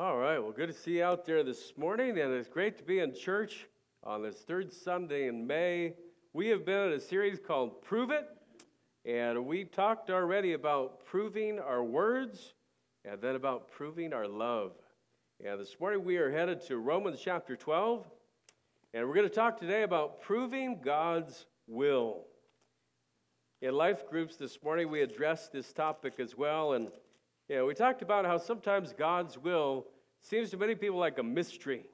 All right, well, good to see you out there this morning, and it's great to be in church on this third Sunday in May. We have been in a series called Prove It, and we talked already about proving our words and then about proving our love. And this morning we are headed to Romans chapter 12, and we're going to talk today about proving God's will. In life groups this morning, we addressed this topic as well, and yeah, we talked about how sometimes God's will seems to many people like a mystery.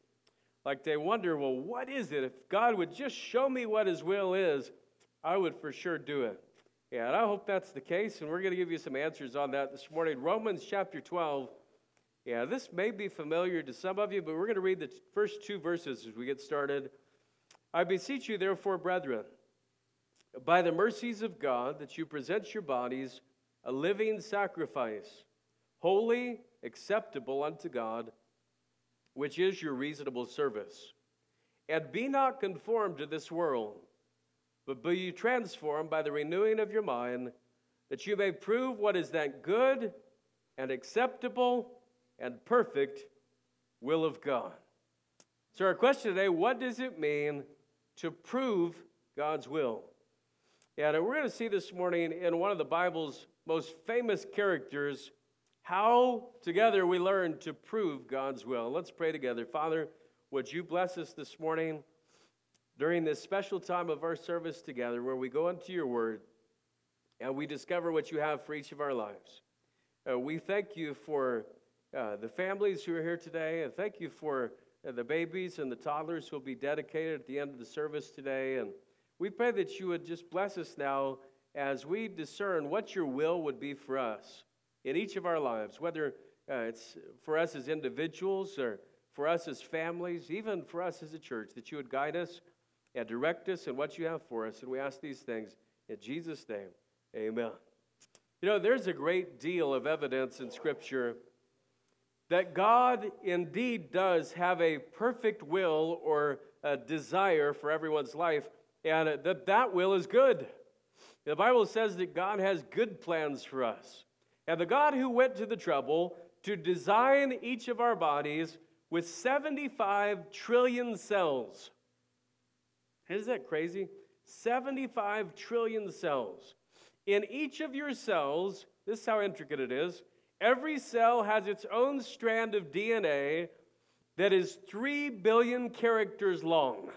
Like they wonder, well, what is it? If God would just show me what His will is, I would for sure do it. Yeah, and I hope that's the case, and we're going to give you some answers on that this morning. Romans chapter 12. Yeah, this may be familiar to some of you, but we're going to read the first two verses as we get started. I beseech you, therefore, brethren, by the mercies of God, that you present your bodies a living sacrifice holy, acceptable unto God, which is your reasonable service. And be not conformed to this world, but be ye transformed by the renewing of your mind, that you may prove what is that good and acceptable and perfect will of God. So, our question today what does it mean to prove God's will? And we're going to see this morning in one of the Bible's most famous characters how together we learn to prove God's will. Let's pray together. Father, would you bless us this morning during this special time of our service together where we go into your word and we discover what you have for each of our lives. Uh, we thank you for uh, the families who are here today, and thank you for uh, the babies and the toddlers who will be dedicated at the end of the service today. And we pray that you would just bless us now as we discern what your will would be for us in each of our lives, whether uh, it's for us as individuals or for us as families, even for us as a church, that you would guide us and direct us in what you have for us. And we ask these things in Jesus' name. Amen. You know, there's a great deal of evidence in Scripture that God indeed does have a perfect will or a desire for everyone's life, and that that will is good. The Bible says that God has good plans for us. And the God who went to the trouble to design each of our bodies with 75 trillion cells. Isn't that crazy? 75 trillion cells. In each of your cells, this is how intricate it is. Every cell has its own strand of DNA that is 3 billion characters long.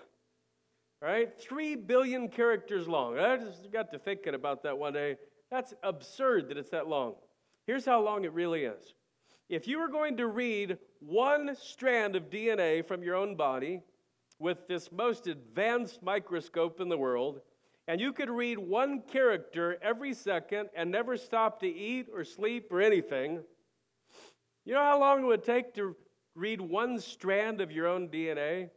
Right? 3 billion characters long. I just got to thinking about that one day. That's absurd that it's that long. Here's how long it really is. If you were going to read one strand of DNA from your own body with this most advanced microscope in the world, and you could read one character every second and never stop to eat or sleep or anything, you know how long it would take to read one strand of your own DNA?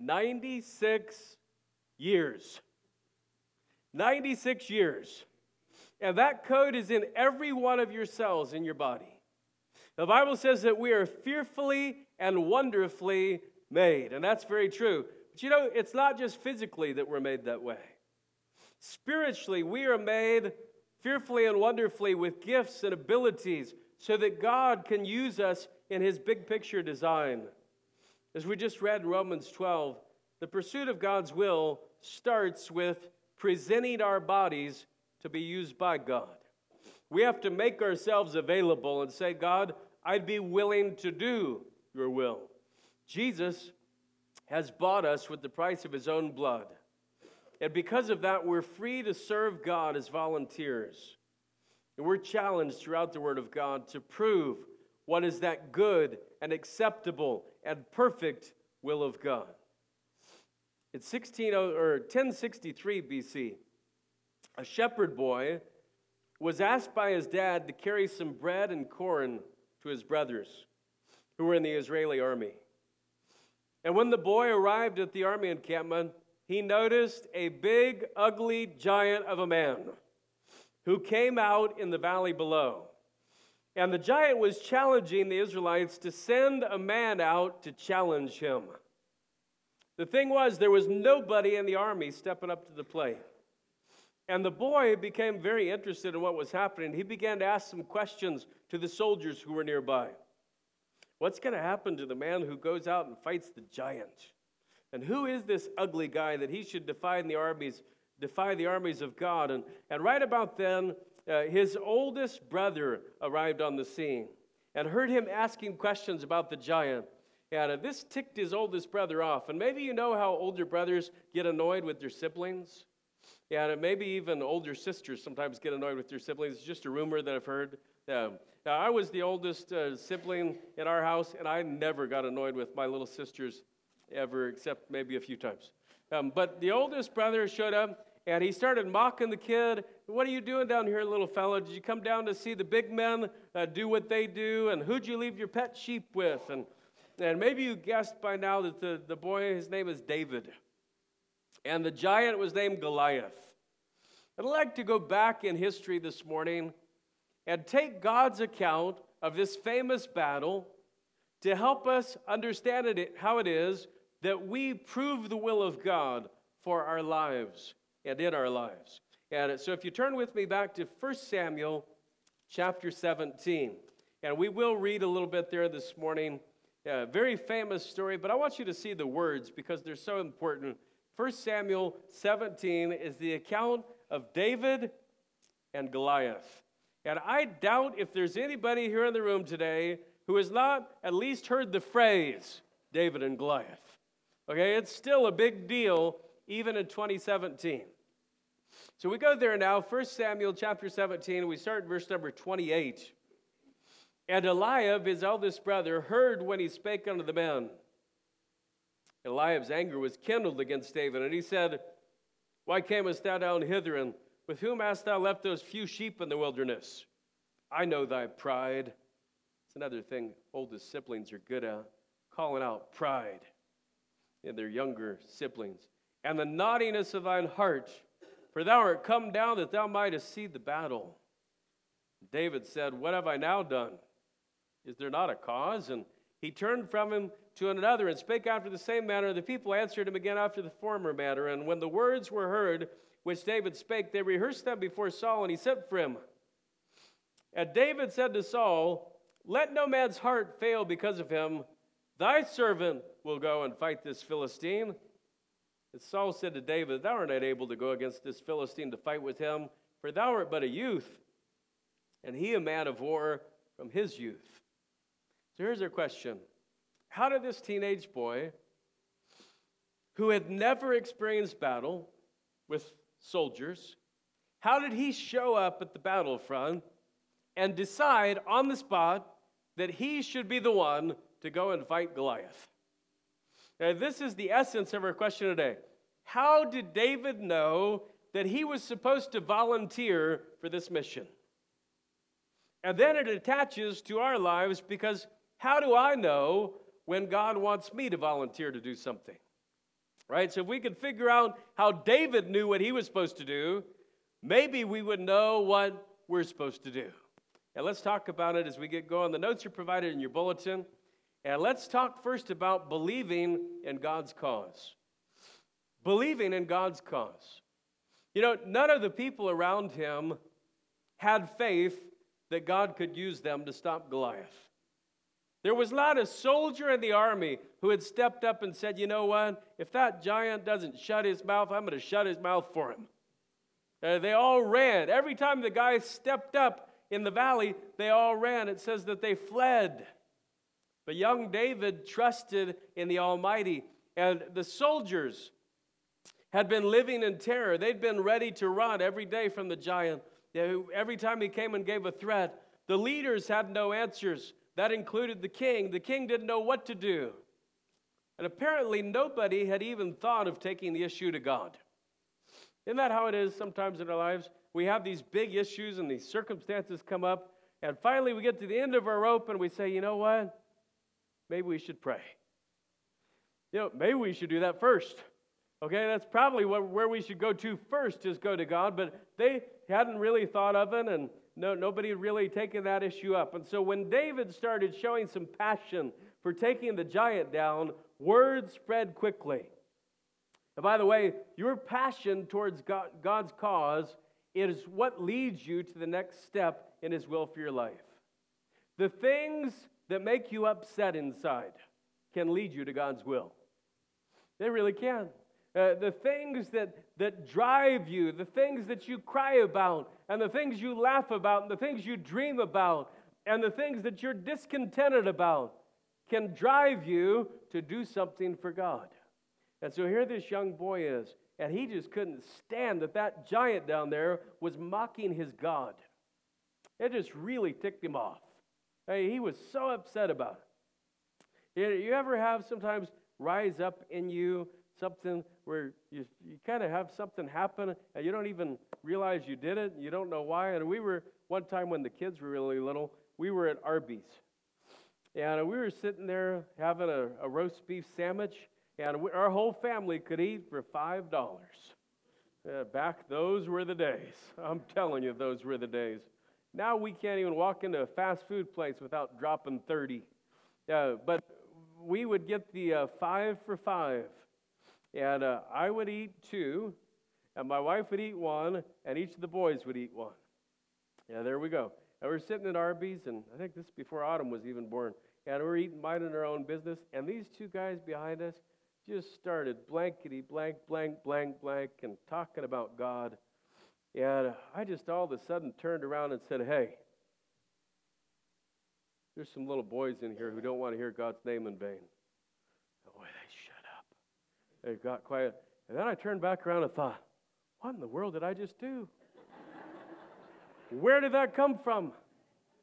96 years. 96 years. And that code is in every one of your cells in your body. The Bible says that we are fearfully and wonderfully made, and that's very true. But you know, it's not just physically that we're made that way. Spiritually, we are made fearfully and wonderfully with gifts and abilities so that God can use us in His big picture design. As we just read in Romans 12, the pursuit of God's will starts with presenting our bodies to be used by God. We have to make ourselves available and say, God, I'd be willing to do your will. Jesus has bought us with the price of his own blood. And because of that, we're free to serve God as volunteers. And we're challenged throughout the Word of God to prove what is that good and acceptable and perfect will of God. In 16, or 1063 BC, a shepherd boy was asked by his dad to carry some bread and corn to his brothers who were in the Israeli army. And when the boy arrived at the army encampment, he noticed a big, ugly giant of a man who came out in the valley below. And the giant was challenging the Israelites to send a man out to challenge him. The thing was, there was nobody in the army stepping up to the plate. And the boy became very interested in what was happening. He began to ask some questions to the soldiers who were nearby. What's going to happen to the man who goes out and fights the giant? And who is this ugly guy that he should defy the armies, defy the armies of God? And, and right about then, uh, his oldest brother arrived on the scene and heard him asking questions about the giant. And uh, this ticked his oldest brother off. And maybe you know how older brothers get annoyed with their siblings. Yeah, and maybe even older sisters sometimes get annoyed with their siblings. It's just a rumor that I've heard. now, I was the oldest uh, sibling in our house, and I never got annoyed with my little sisters ever, except maybe a few times. Um, but the oldest brother showed up, and he started mocking the kid. What are you doing down here, little fellow? Did you come down to see the big men uh, do what they do? And who'd you leave your pet sheep with? And, and maybe you guessed by now that the, the boy, his name is David. And the giant was named Goliath. I'd like to go back in history this morning and take God's account of this famous battle to help us understand it, how it is that we prove the will of God for our lives and in our lives. And so if you turn with me back to 1 Samuel chapter 17, and we will read a little bit there this morning. A very famous story, but I want you to see the words because they're so important. 1 Samuel 17 is the account of David and Goliath. And I doubt if there's anybody here in the room today who has not at least heard the phrase David and Goliath. Okay, it's still a big deal even in 2017. So we go there now, 1 Samuel chapter 17, we start verse number 28. And Eliab, his eldest brother, heard when he spake unto the men. Eliab's anger was kindled against David, and he said, Why camest thou down hither, and with whom hast thou left those few sheep in the wilderness? I know thy pride. It's another thing oldest siblings are good at, calling out pride in their younger siblings. And the naughtiness of thine heart, for thou art come down that thou mightest see the battle. David said, What have I now done? Is there not a cause? And he turned from him to another and spake after the same manner. The people answered him again after the former manner. And when the words were heard which David spake, they rehearsed them before Saul, and he sent for him. And David said to Saul, Let no man's heart fail because of him. Thy servant will go and fight this Philistine. And Saul said to David, Thou art not able to go against this Philistine to fight with him, for thou art but a youth, and he a man of war from his youth. So here's our question How did this teenage boy, who had never experienced battle with soldiers, how did he show up at the battlefront and decide on the spot that he should be the one to go and fight Goliath? Now, this is the essence of our question today. How did David know that he was supposed to volunteer for this mission? And then it attaches to our lives because how do I know when God wants me to volunteer to do something? Right? So if we could figure out how David knew what he was supposed to do, maybe we would know what we're supposed to do. And let's talk about it as we get going. The notes are provided in your bulletin. And let's talk first about believing in God's cause. Believing in God's cause. You know, none of the people around him had faith that God could use them to stop Goliath. There was not a soldier in the army who had stepped up and said, You know what? If that giant doesn't shut his mouth, I'm going to shut his mouth for him. Uh, they all ran. Every time the guy stepped up in the valley, they all ran. It says that they fled. But young David trusted in the Almighty, and the soldiers had been living in terror. They'd been ready to run every day from the giant. Every time he came and gave a threat, the leaders had no answers. That included the king. The king didn't know what to do. And apparently, nobody had even thought of taking the issue to God. Isn't that how it is sometimes in our lives? We have these big issues and these circumstances come up, and finally we get to the end of our rope and we say, you know what? maybe we should pray. You know, maybe we should do that first. Okay, that's probably where we should go to first is go to God, but they hadn't really thought of it, and no, nobody really taken that issue up. And so when David started showing some passion for taking the giant down, word spread quickly. And by the way, your passion towards God, God's cause is what leads you to the next step in His will for your life. The things that make you upset inside can lead you to God's will. They really can. Uh, the things that, that drive you, the things that you cry about, and the things you laugh about, and the things you dream about, and the things that you're discontented about can drive you to do something for God. And so here this young boy is, and he just couldn't stand that that giant down there was mocking his God. It just really ticked him off. Hey, he was so upset about it. You ever have sometimes rise up in you something where you, you kind of have something happen and you don't even realize you did it, you don't know why? And we were, one time when the kids were really little, we were at Arby's. And we were sitting there having a, a roast beef sandwich, and we, our whole family could eat for $5. Uh, back, those were the days. I'm telling you, those were the days. Now we can't even walk into a fast food place without dropping 30. Uh, but we would get the uh, five for five. And uh, I would eat two, and my wife would eat one, and each of the boys would eat one. Yeah, there we go. And we are sitting at Arby's, and I think this is before Autumn was even born. And we are eating, minding our own business, and these two guys behind us just started blankety blank, blank, blank, blank, and talking about God. And I just all of a sudden turned around and said, Hey, there's some little boys in here who don't want to hear God's name in vain. Boy, they shut up. They got quiet. And then I turned back around and thought, what in the world did I just do? Where did that come from?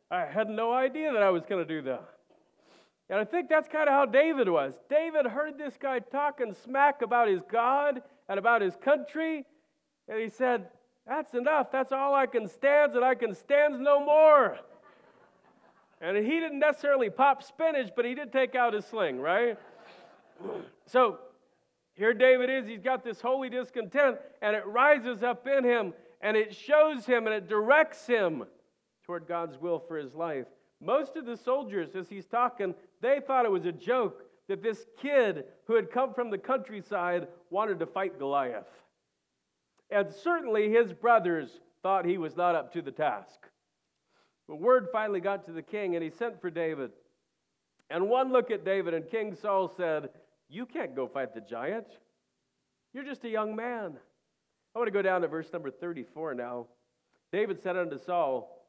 I had no idea that I was going to do that. And I think that's kind of how David was. David heard this guy talking smack about his God and about his country, and he said, That's enough. That's all I can stand, and I can stand no more. And he didn't necessarily pop spinach, but he did take out his sling, right? So here David is. He's got this holy discontent, and it rises up in him, and it shows him, and it directs him toward God's will for his life. Most of the soldiers, as he's talking, they thought it was a joke that this kid who had come from the countryside wanted to fight Goliath. And certainly his brothers thought he was not up to the task. But word finally got to the king, and he sent for David. And one look at David, and King Saul said, You can't go fight the giant. You're just a young man. I want to go down to verse number 34 now. David said unto Saul,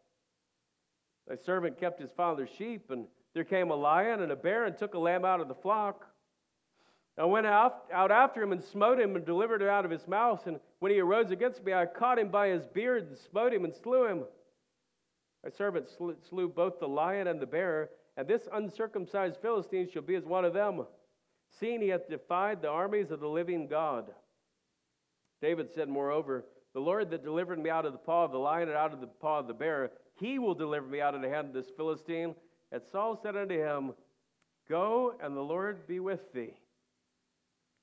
Thy servant kept his father's sheep, and there came a lion and a bear and took a lamb out of the flock. I went out, out after him and smote him and delivered it out of his mouth. And when he arose against me, I caught him by his beard and smote him and slew him. My servant slew both the lion and the bear, and this uncircumcised Philistine shall be as one of them, seeing he hath defied the armies of the living God. David said, Moreover, the Lord that delivered me out of the paw of the lion and out of the paw of the bear, he will deliver me out of the hand of this Philistine. And Saul said unto him, Go, and the Lord be with thee.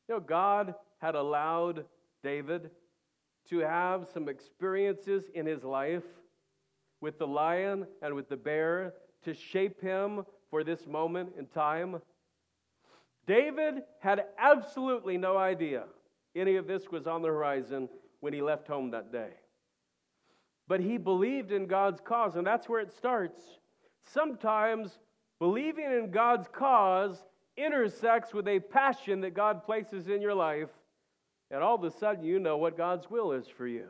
You know, God had allowed David to have some experiences in his life with the lion and with the bear to shape him for this moment in time. David had absolutely no idea any of this was on the horizon when he left home that day. But he believed in God's cause, and that's where it starts. Sometimes believing in God's cause intersects with a passion that God places in your life, and all of a sudden you know what God's will is for you.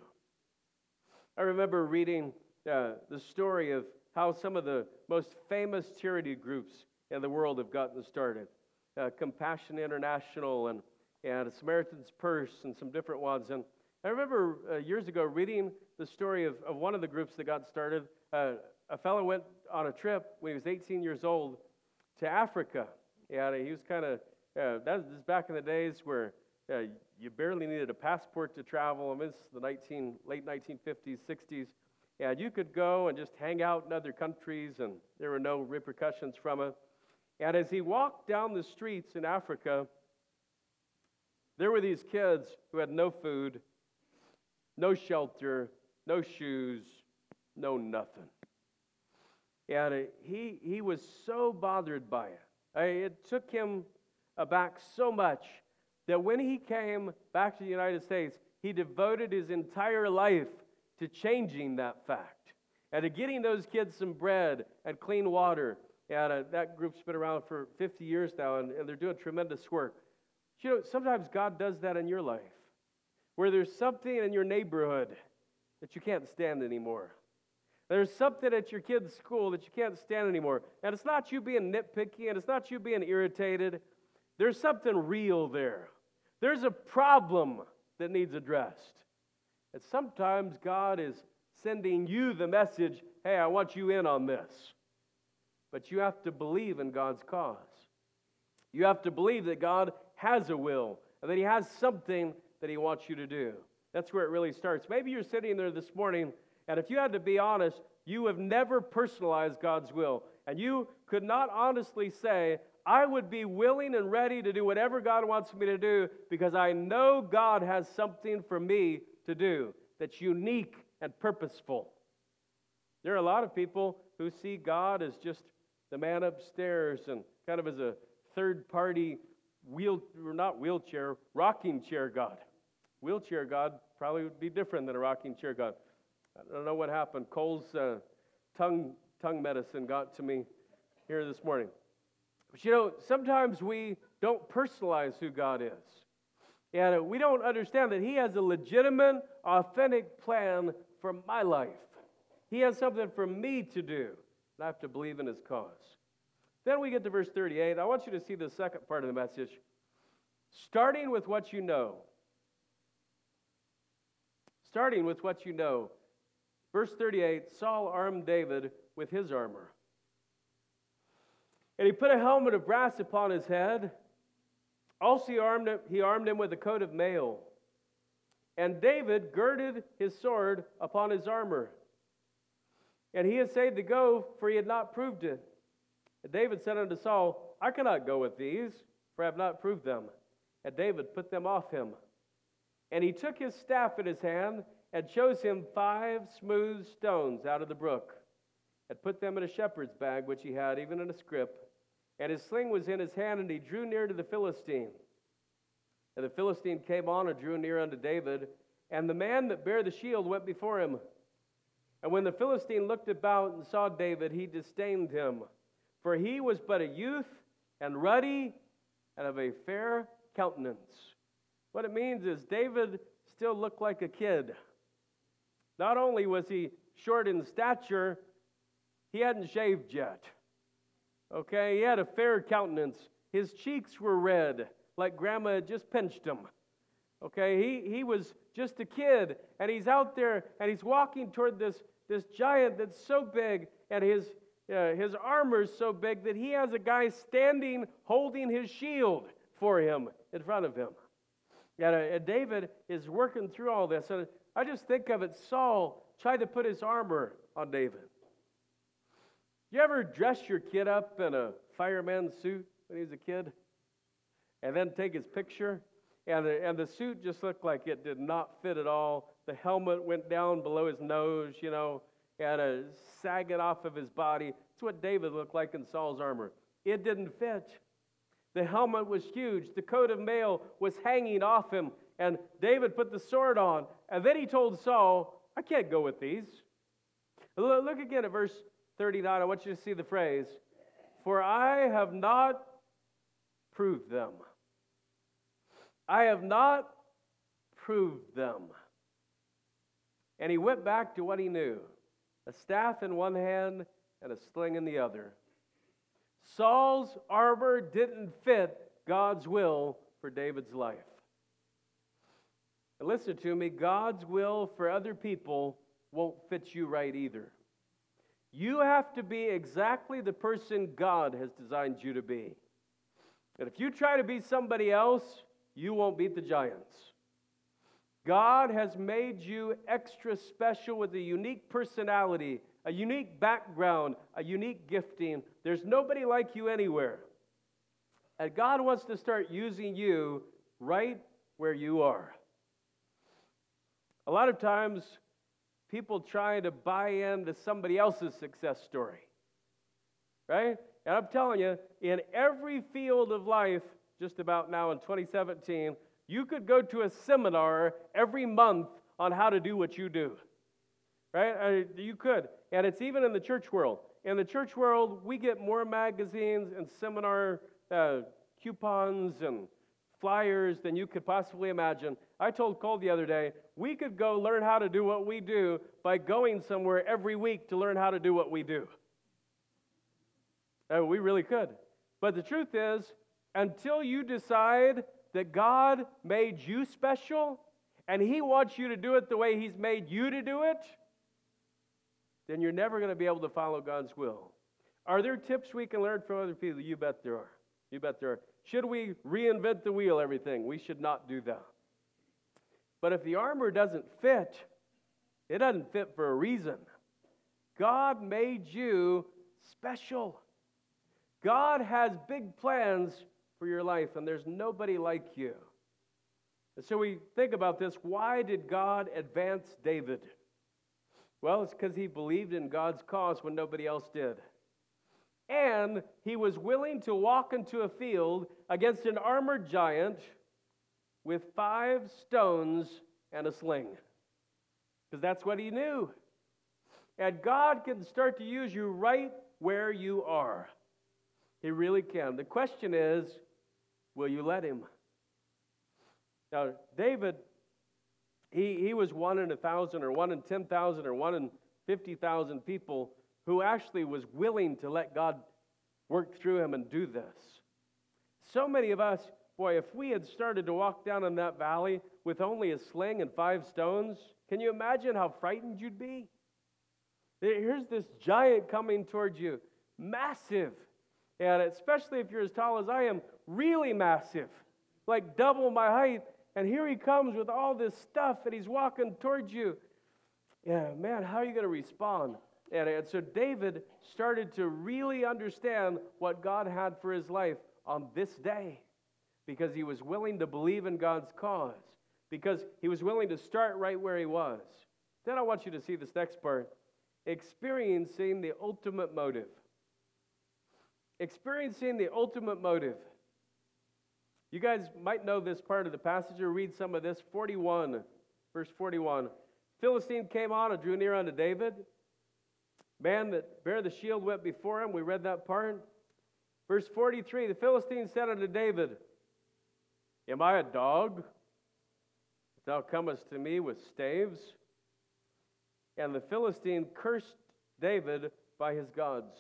I remember reading uh, the story of how some of the most famous charity groups in the world have gotten started. Uh, Compassion International and, and Samaritan's Purse and some different ones. And I remember uh, years ago reading the story of, of one of the groups that got started. Uh, a fellow went on a trip when he was 18 years old to Africa. And he was kind of, uh, that was back in the days where uh, you barely needed a passport to travel. I mean, this the 19, late 1950s, 60s. And you could go and just hang out in other countries, and there were no repercussions from it. And as he walked down the streets in Africa, there were these kids who had no food, no shelter, no shoes, no nothing. And he, he was so bothered by it. It took him aback so much that when he came back to the United States, he devoted his entire life to changing that fact and to getting those kids some bread and clean water And uh, that group's been around for 50 years now, and, and they're doing tremendous work. You know, sometimes God does that in your life, where there's something in your neighborhood that you can't stand anymore. There's something at your kid's school that you can't stand anymore. And it's not you being nitpicky and it's not you being irritated. There's something real there. There's a problem that needs addressed. And sometimes God is sending you the message hey, I want you in on this. But you have to believe in God's cause. You have to believe that God has a will and that He has something that He wants you to do. That's where it really starts. Maybe you're sitting there this morning, and if you had to be honest, you have never personalized God's will. And you could not honestly say, I would be willing and ready to do whatever God wants me to do because I know God has something for me to do that's unique and purposeful. There are a lot of people who see God as just the man upstairs and kind of as a third party wheel, not wheelchair, rocking chair God. Wheelchair God probably would be different than a rocking chair God. I don't know what happened. Cole's uh, tongue, tongue medicine got to me here this morning. But you know, sometimes we don't personalize who God is. And we don't understand that He has a legitimate, authentic plan for my life. He has something for me to do, and I have to believe in His cause. Then we get to verse 38. I want you to see the second part of the message. Starting with what you know. Starting with what you know. Verse 38 Saul armed David with his armor. And he put a helmet of brass upon his head. Also, he armed, him, he armed him with a coat of mail. And David girded his sword upon his armor. And he essayed to go, for he had not proved it. And David said unto Saul, I cannot go with these, for I have not proved them. And David put them off him. And he took his staff in his hand and chose him five smooth stones out of the brook, and put them in a shepherd's bag which he had, even in a scrip. And his sling was in his hand, and he drew near to the Philistine. And the Philistine came on and drew near unto David, and the man that bare the shield went before him. And when the Philistine looked about and saw David, he disdained him, for he was but a youth and ruddy and of a fair countenance. What it means is David still looked like a kid. Not only was he short in stature, he hadn't shaved yet. Okay, he had a fair countenance. His cheeks were red, like grandma had just pinched him. Okay, he, he was just a kid, and he's out there and he's walking toward this, this giant that's so big, and his, uh, his armor is so big that he has a guy standing holding his shield for him in front of him. And, uh, David is working through all this. And I just think of it Saul tried to put his armor on David. You ever dress your kid up in a fireman suit when he was a kid? And then take his picture? And the, and the suit just looked like it did not fit at all. The helmet went down below his nose, you know, and a sagging off of his body. It's what David looked like in Saul's armor. It didn't fit. The helmet was huge. The coat of mail was hanging off him. And David put the sword on. And then he told Saul, I can't go with these. Look again at verse 39. I want you to see the phrase, For I have not proved them. I have not proved them. And he went back to what he knew a staff in one hand and a sling in the other. Saul's armor didn't fit God's will for David's life. And listen to me God's will for other people won't fit you right either. You have to be exactly the person God has designed you to be. And if you try to be somebody else, you won't beat the giants. God has made you extra special with a unique personality, a unique background, a unique gifting. There's nobody like you anywhere. And God wants to start using you right where you are. A lot of times, people try to buy into somebody else's success story, right? And I'm telling you, in every field of life, just about now in 2017, you could go to a seminar every month on how to do what you do, right? You could. And it's even in the church world. in the church world, we get more magazines and seminar uh, coupons and flyers than you could possibly imagine. I told Cole the other day, we could go learn how to do what we do by going somewhere every week to learn how to do what we do. Uh, we really could. But the truth is, until you decide that God made you special and He wants you to do it the way He's made you to do it, then you're never going to be able to follow God's will. Are there tips we can learn from other people? You bet there are. You bet there are. Should we reinvent the wheel, everything? We should not do that. But if the armor doesn't fit, it doesn't fit for a reason. God made you special. God has big plans for your life, and there's nobody like you. And so we think about this why did God advance David? Well, it's because he believed in God's cause when nobody else did. And he was willing to walk into a field against an armored giant with five stones and a sling. Because that's what he knew. And God can start to use you right where you are. He really can. The question is will you let him? Now, David he, he was one in a thousand, or one in 10,000, or one in 50,000 people who actually was willing to let God work through him and do this. So many of us, boy, if we had started to walk down in that valley with only a sling and five stones, can you imagine how frightened you'd be? Here's this giant coming towards you, massive. And especially if you're as tall as I am, really massive, like double my height. And here he comes with all this stuff and he's walking towards you. Yeah, man, how are you going to respond? And, and so David started to really understand what God had for his life on this day because he was willing to believe in God's cause, because he was willing to start right where he was. Then I want you to see this next part experiencing the ultimate motive. Experiencing the ultimate motive. You guys might know this part of the passage or read some of this. 41, verse 41. Philistine came on and drew near unto David. Man that bare the shield went before him. We read that part. Verse 43 The Philistine said unto David, Am I a dog? Thou comest to me with staves. And the Philistine cursed David by his gods.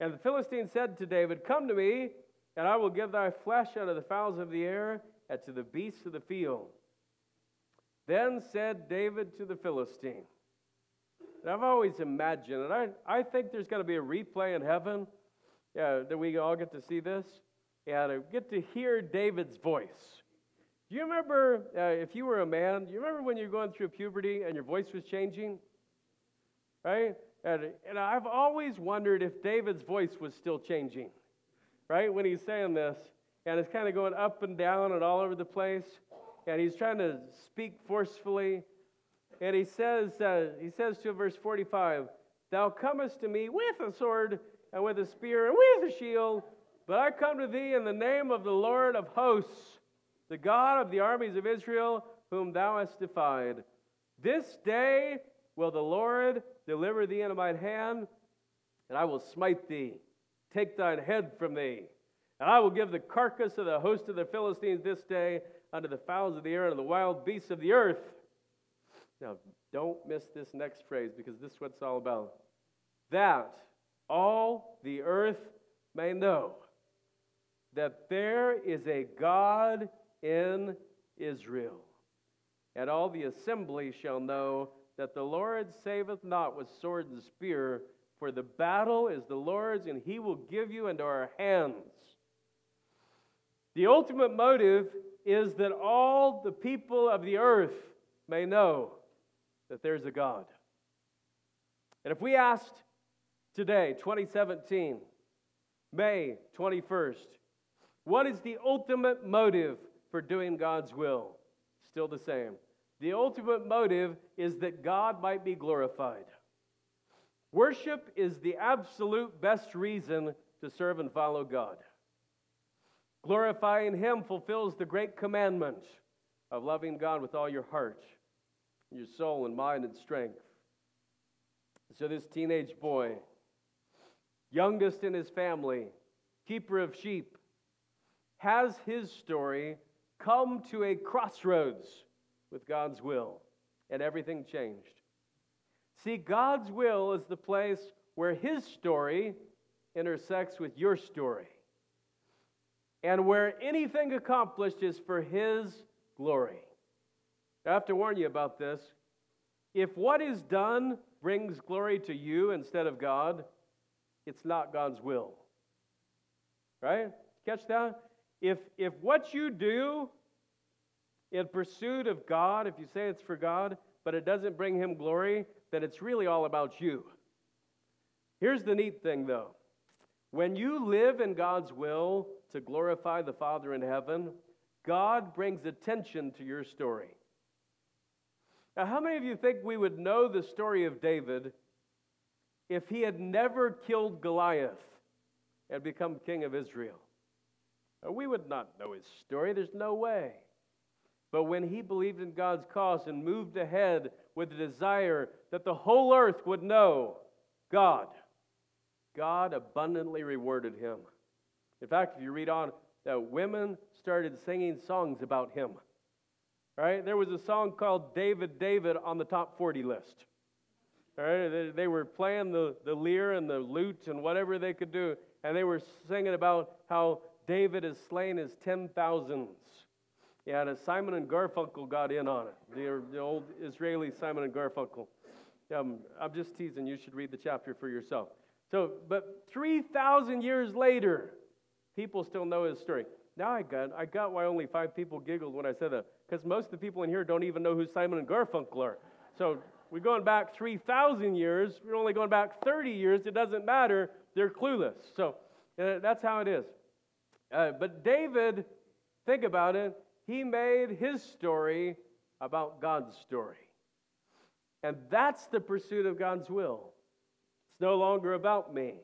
And the Philistine said to David, Come to me, and I will give thy flesh unto the fowls of the air and to the beasts of the field. Then said David to the Philistine, and I've always imagined, and I, I think there's going to be a replay in heaven yeah, that we all get to see this and get to hear David's voice. Do you remember uh, if you were a man, do you remember when you were going through puberty and your voice was changing? Right? And, and I've always wondered if David's voice was still changing right? When he's saying this, and it's kind of going up and down and all over the place, and he's trying to speak forcefully. And he says, uh, he says to verse 45, Thou comest to me with a sword and with a spear and with a shield, but I come to thee in the name of the Lord of hosts, the God of the armies of Israel, whom thou hast defied. This day will the Lord deliver thee into mine hand, and I will smite thee Take thine head from thee. And I will give the carcass of the host of the Philistines this day unto the fowls of the air and the wild beasts of the earth. Now, don't miss this next phrase because this is what it's all about. That all the earth may know that there is a God in Israel. And all the assembly shall know that the Lord saveth not with sword and spear, for the battle is the Lord's, and he will give you into our hands. The ultimate motive is that all the people of the earth may know that there's a God. And if we asked today, 2017, May 21st, what is the ultimate motive for doing God's will? Still the same. The ultimate motive is that God might be glorified. Worship is the absolute best reason to serve and follow God. Glorifying Him fulfills the great commandment of loving God with all your heart, your soul, and mind and strength. So, this teenage boy youngest in his family, keeper of sheep, has his story come to a crossroads with God's will, and everything changed. See, God's will is the place where his story intersects with your story, and where anything accomplished is for his glory. I have to warn you about this. If what is done brings glory to you instead of God, it's not God's will. Right? Catch that? If, if what you do in pursuit of God, if you say it's for God, but it doesn't bring Him glory, then it's really all about you. Here's the neat thing, though. When you live in God's will to glorify the Father in heaven, God brings attention to your story. Now, how many of you think we would know the story of David if he had never killed Goliath and become king of Israel? We would not know his story. There's no way. But when he believed in God's cause and moved ahead with the desire that the whole earth would know God, God abundantly rewarded him. In fact, if you read on, that women started singing songs about him. Right? There was a song called David, David on the top 40 list. All right? They, they were playing the, the lyre and the lute and whatever they could do, and they were singing about how David has slain his ten thousands. Yeah, and Simon and Garfunkel got in on it. The, the old Israeli Simon and Garfunkel. Um, I'm just teasing. You should read the chapter for yourself. So, but 3,000 years later, people still know his story. Now I got, I got why only five people giggled when I said that, because most of the people in here don't even know who Simon and Garfunkel are. So we're going back 3,000 years. We're only going back 30 years. It doesn't matter. They're clueless. So uh, that's how it is. Uh, but David, think about it, he made his story about God's story. And that's the pursuit of God's will. It's no longer about me.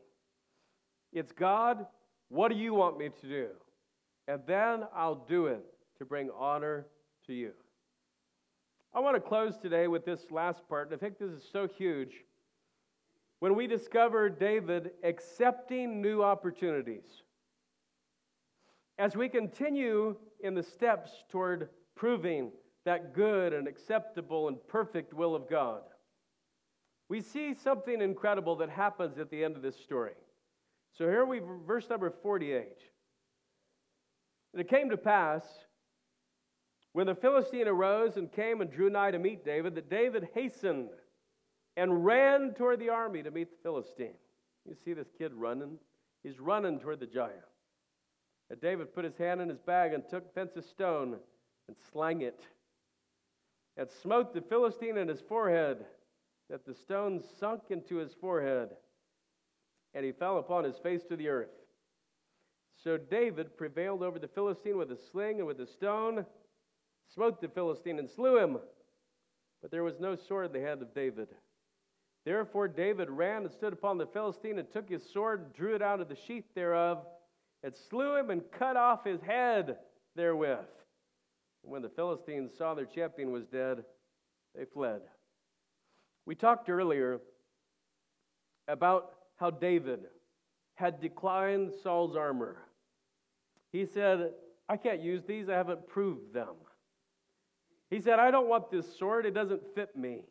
It's God, what do you want me to do? And then I'll do it to bring honor to you. I want to close today with this last part, and I think this is so huge. When we discover David accepting new opportunities. As we continue in the steps toward proving that good and acceptable and perfect will of God, we see something incredible that happens at the end of this story. So here we verse number 48. And it came to pass when the Philistine arose and came and drew nigh to meet David that David hastened and ran toward the army to meet the Philistine. You see this kid running? He's running toward the giant. And David put his hand in his bag and took thence a stone and slang it, and smote the Philistine in his forehead, that the stone sunk into his forehead, and he fell upon his face to the earth. So David prevailed over the Philistine with a sling and with a stone, smote the Philistine and slew him. But there was no sword in the hand of David. Therefore David ran and stood upon the Philistine and took his sword and drew it out of the sheath thereof and slew him and cut off his head therewith. And when the Philistines saw their champion was dead, they fled. We talked earlier about how David had declined Saul's armor. He said, I can't use these, I haven't proved them. He said, I don't want this sword, it doesn't fit me.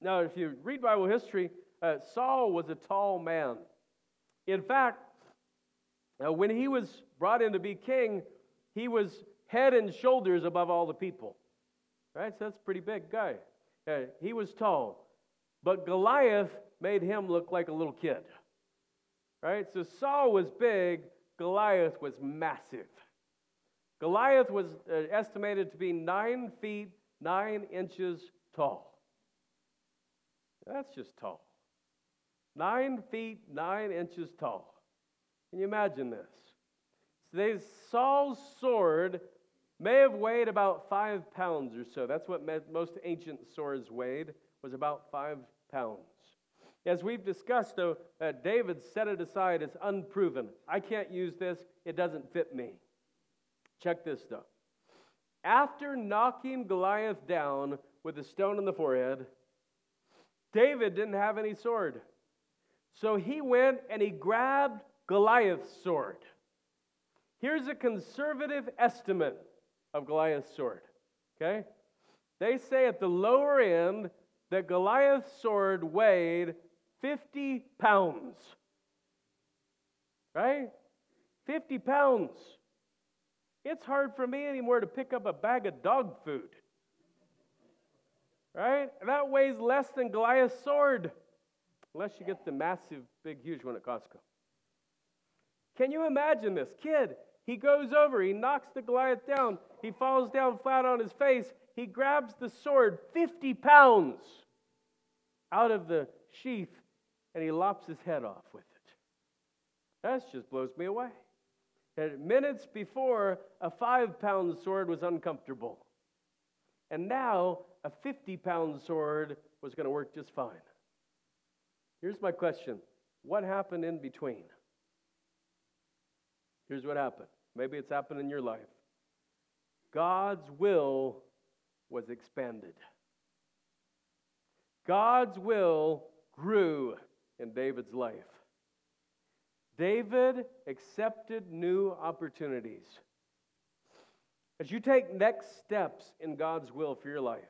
Now, if you read Bible history, uh, Saul was a tall man. In fact, uh, when he was brought in to be king, he was head and shoulders above all the people. Right? So that's a pretty big guy. He was tall. But Goliath made him look like a little kid. Right? So Saul was big, Goliath was massive. Goliath was uh, estimated to be nine feet, nine inches tall. That's just tall. Nine feet, nine inches tall. Can you imagine this? So Saul's sword may have weighed about five pounds or so. That's what most ancient swords weighed, was about five pounds. As we've discussed, though, uh, David set it aside as unproven. I can't use this, it doesn't fit me. Check this, though. After knocking Goliath down with a stone in the forehead, David didn't have any sword. So he went and he grabbed Goliath's sword. Here's a conservative estimate of Goliath's sword. Okay? They say at the lower end that Goliath's sword weighed 50 pounds. Right? 50 pounds. It's hard for me anymore to pick up a bag of dog food. Right? That weighs less than Goliath's sword. Unless you get the massive, big, huge one at Costco. Can you imagine this? Kid, he goes over, he knocks the Goliath down, he falls down flat on his face, he grabs the sword, 50 pounds, out of the sheath, and he lops his head off with it. That just blows me away. And minutes before, a five pound sword was uncomfortable. And now, a 50 pound sword was going to work just fine. Here's my question What happened in between? Here's what happened. Maybe it's happened in your life. God's will was expanded. God's will grew in David's life. David accepted new opportunities. As you take next steps in God's will for your life,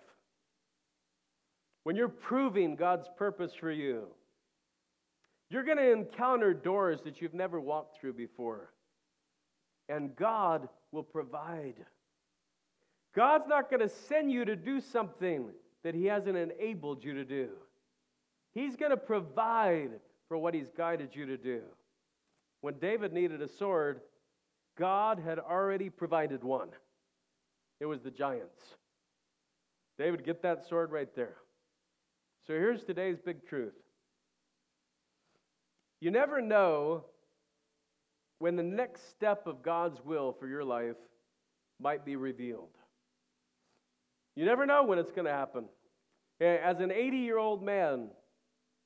when you're proving God's purpose for you, you're going to encounter doors that you've never walked through before. And God will provide. God's not going to send you to do something that He hasn't enabled you to do. He's going to provide for what He's guided you to do. When David needed a sword, God had already provided one. It was the giants. David, get that sword right there. So here's today's big truth. You never know when the next step of God's will for your life might be revealed. You never know when it's going to happen. As an 80 year old man,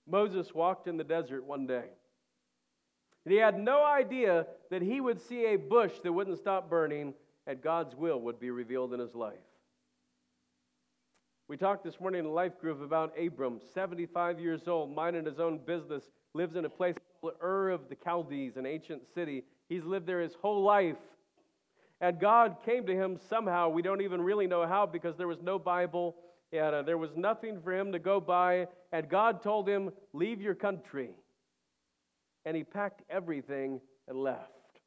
Moses walked in the desert one day. And he had no idea that he would see a bush that wouldn't stop burning and God's will would be revealed in his life. We talked this morning in life group about Abram, 75 years old, minding his own business, lives in a place Ur of the Chaldees, an ancient city. He's lived there his whole life. And God came to him somehow. We don't even really know how because there was no Bible and uh, there was nothing for him to go by. And God told him, Leave your country and he packed everything and left.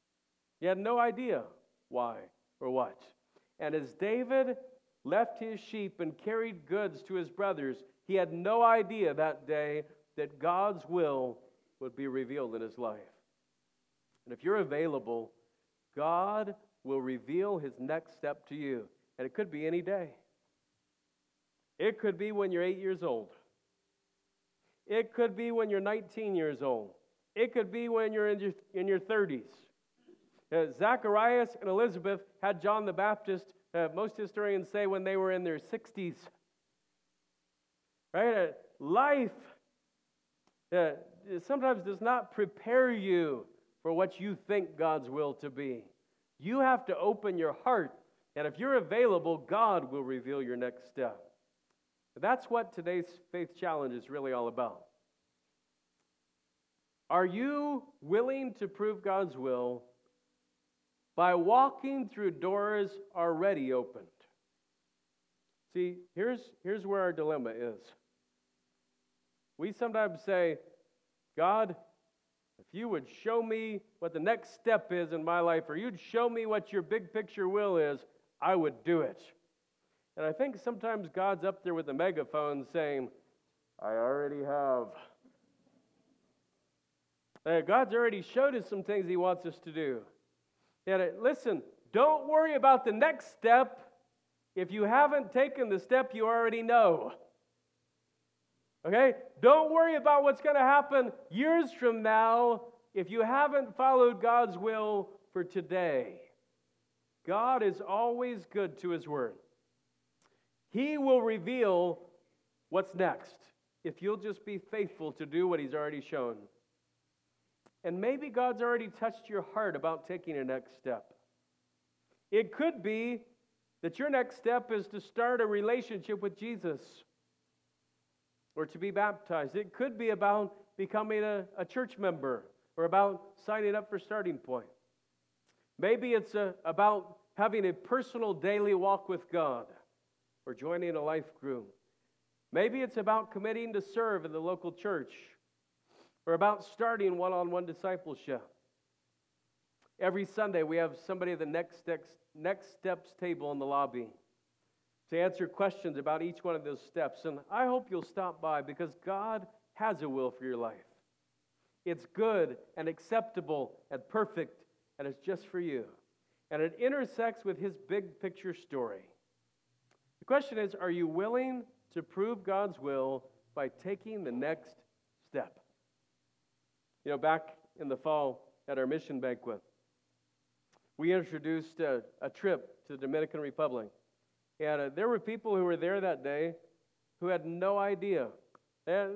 He had no idea why or what. And as David left his sheep and carried goods to his brothers, he had no idea that day that God's will would be revealed in his life. And if you're available, God will reveal his next step to you. And it could be any day. It could be when you're eight years old. It could be when you're 19 years old. It could be when you're in your, in your 30s. Uh, Zacharias and Elizabeth had John the Baptist, uh, most historians say, when they were in their 60s. Right? Uh, life uh, sometimes does not prepare you for what you think God's will to be. You have to open your heart, and if you're available, God will reveal your next step. That's what today's faith challenge is really all about. Are you willing to prove God's will by walking through doors already opened? See, here's, here's where our dilemma is. We sometimes say, God, if you would show me what the next step is in my life, or you'd show me what your big picture will is, I would do it. And I think sometimes God's up there with a megaphone saying, I already have. Uh, God's already showed us some things He wants us to do. And uh, listen, don't worry about the next step if you haven't taken the step you already know. Okay? Don't worry about what's going to happen years from now if you haven't followed God's will for today. God is always good to His Word. He will reveal what's next if you'll just be faithful to do what He's already shown. And maybe God's already touched your heart about taking a next step. It could be that your next step is to start a relationship with Jesus or to be baptized. It could be about becoming a, a church member or about signing up for Starting Point. Maybe it's a, about having a personal daily walk with God or joining a life group. Maybe it's about committing to serve in the local church or about starting one on one discipleship. Every Sunday, we have somebody at the next steps, next steps table in the lobby to answer questions about each one of those steps. And I hope you'll stop by because God has a will for your life. It's good and acceptable and perfect, and it's just for you. And it intersects with His big picture story. The question is are you willing to prove God's will by taking the next step? You know, back in the fall at our mission banquet, we introduced a, a trip to the Dominican Republic. And there were people who were there that day who had no idea. They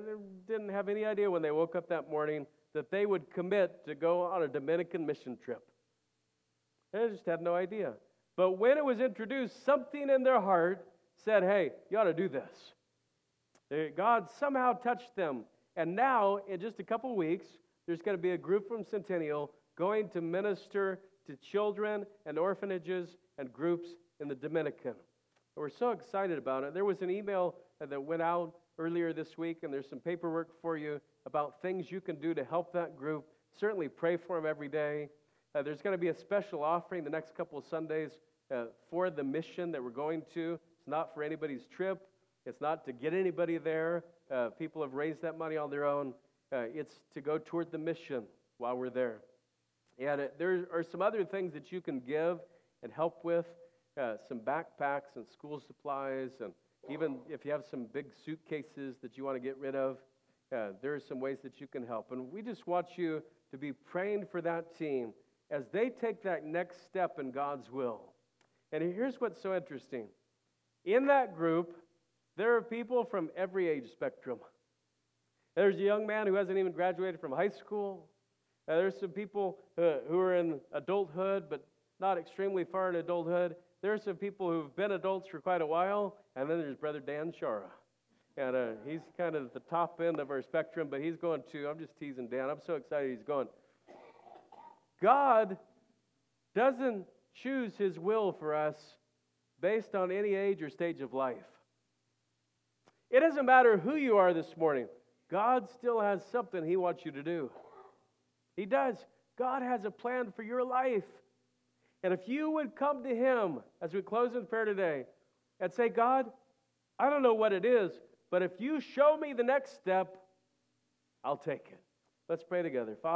didn't have any idea when they woke up that morning that they would commit to go on a Dominican mission trip. They just had no idea. But when it was introduced, something in their heart said, hey, you ought to do this. God somehow touched them. And now, in just a couple weeks, there's going to be a group from Centennial going to minister to children and orphanages and groups in the Dominican. We're so excited about it. There was an email that went out earlier this week, and there's some paperwork for you about things you can do to help that group. Certainly pray for them every day. Uh, there's going to be a special offering the next couple of Sundays uh, for the mission that we're going to. It's not for anybody's trip, it's not to get anybody there. Uh, people have raised that money on their own. Uh, it's to go toward the mission while we're there. And it, there are some other things that you can give and help with uh, some backpacks and school supplies, and even if you have some big suitcases that you want to get rid of, uh, there are some ways that you can help. And we just want you to be praying for that team as they take that next step in God's will. And here's what's so interesting in that group, there are people from every age spectrum. There's a young man who hasn't even graduated from high school. Uh, there's some people uh, who are in adulthood, but not extremely far in adulthood. There's some people who've been adults for quite a while, and then there's Brother Dan Shara. And uh, he's kind of at the top end of our spectrum, but he's going to, I'm just teasing Dan. I'm so excited he's going. God doesn't choose his will for us based on any age or stage of life. It doesn't matter who you are this morning, God still has something he wants you to do. He does. God has a plan for your life. And if you would come to Him as we close in prayer today and say, God, I don't know what it is, but if you show me the next step, I'll take it. Let's pray together. Father,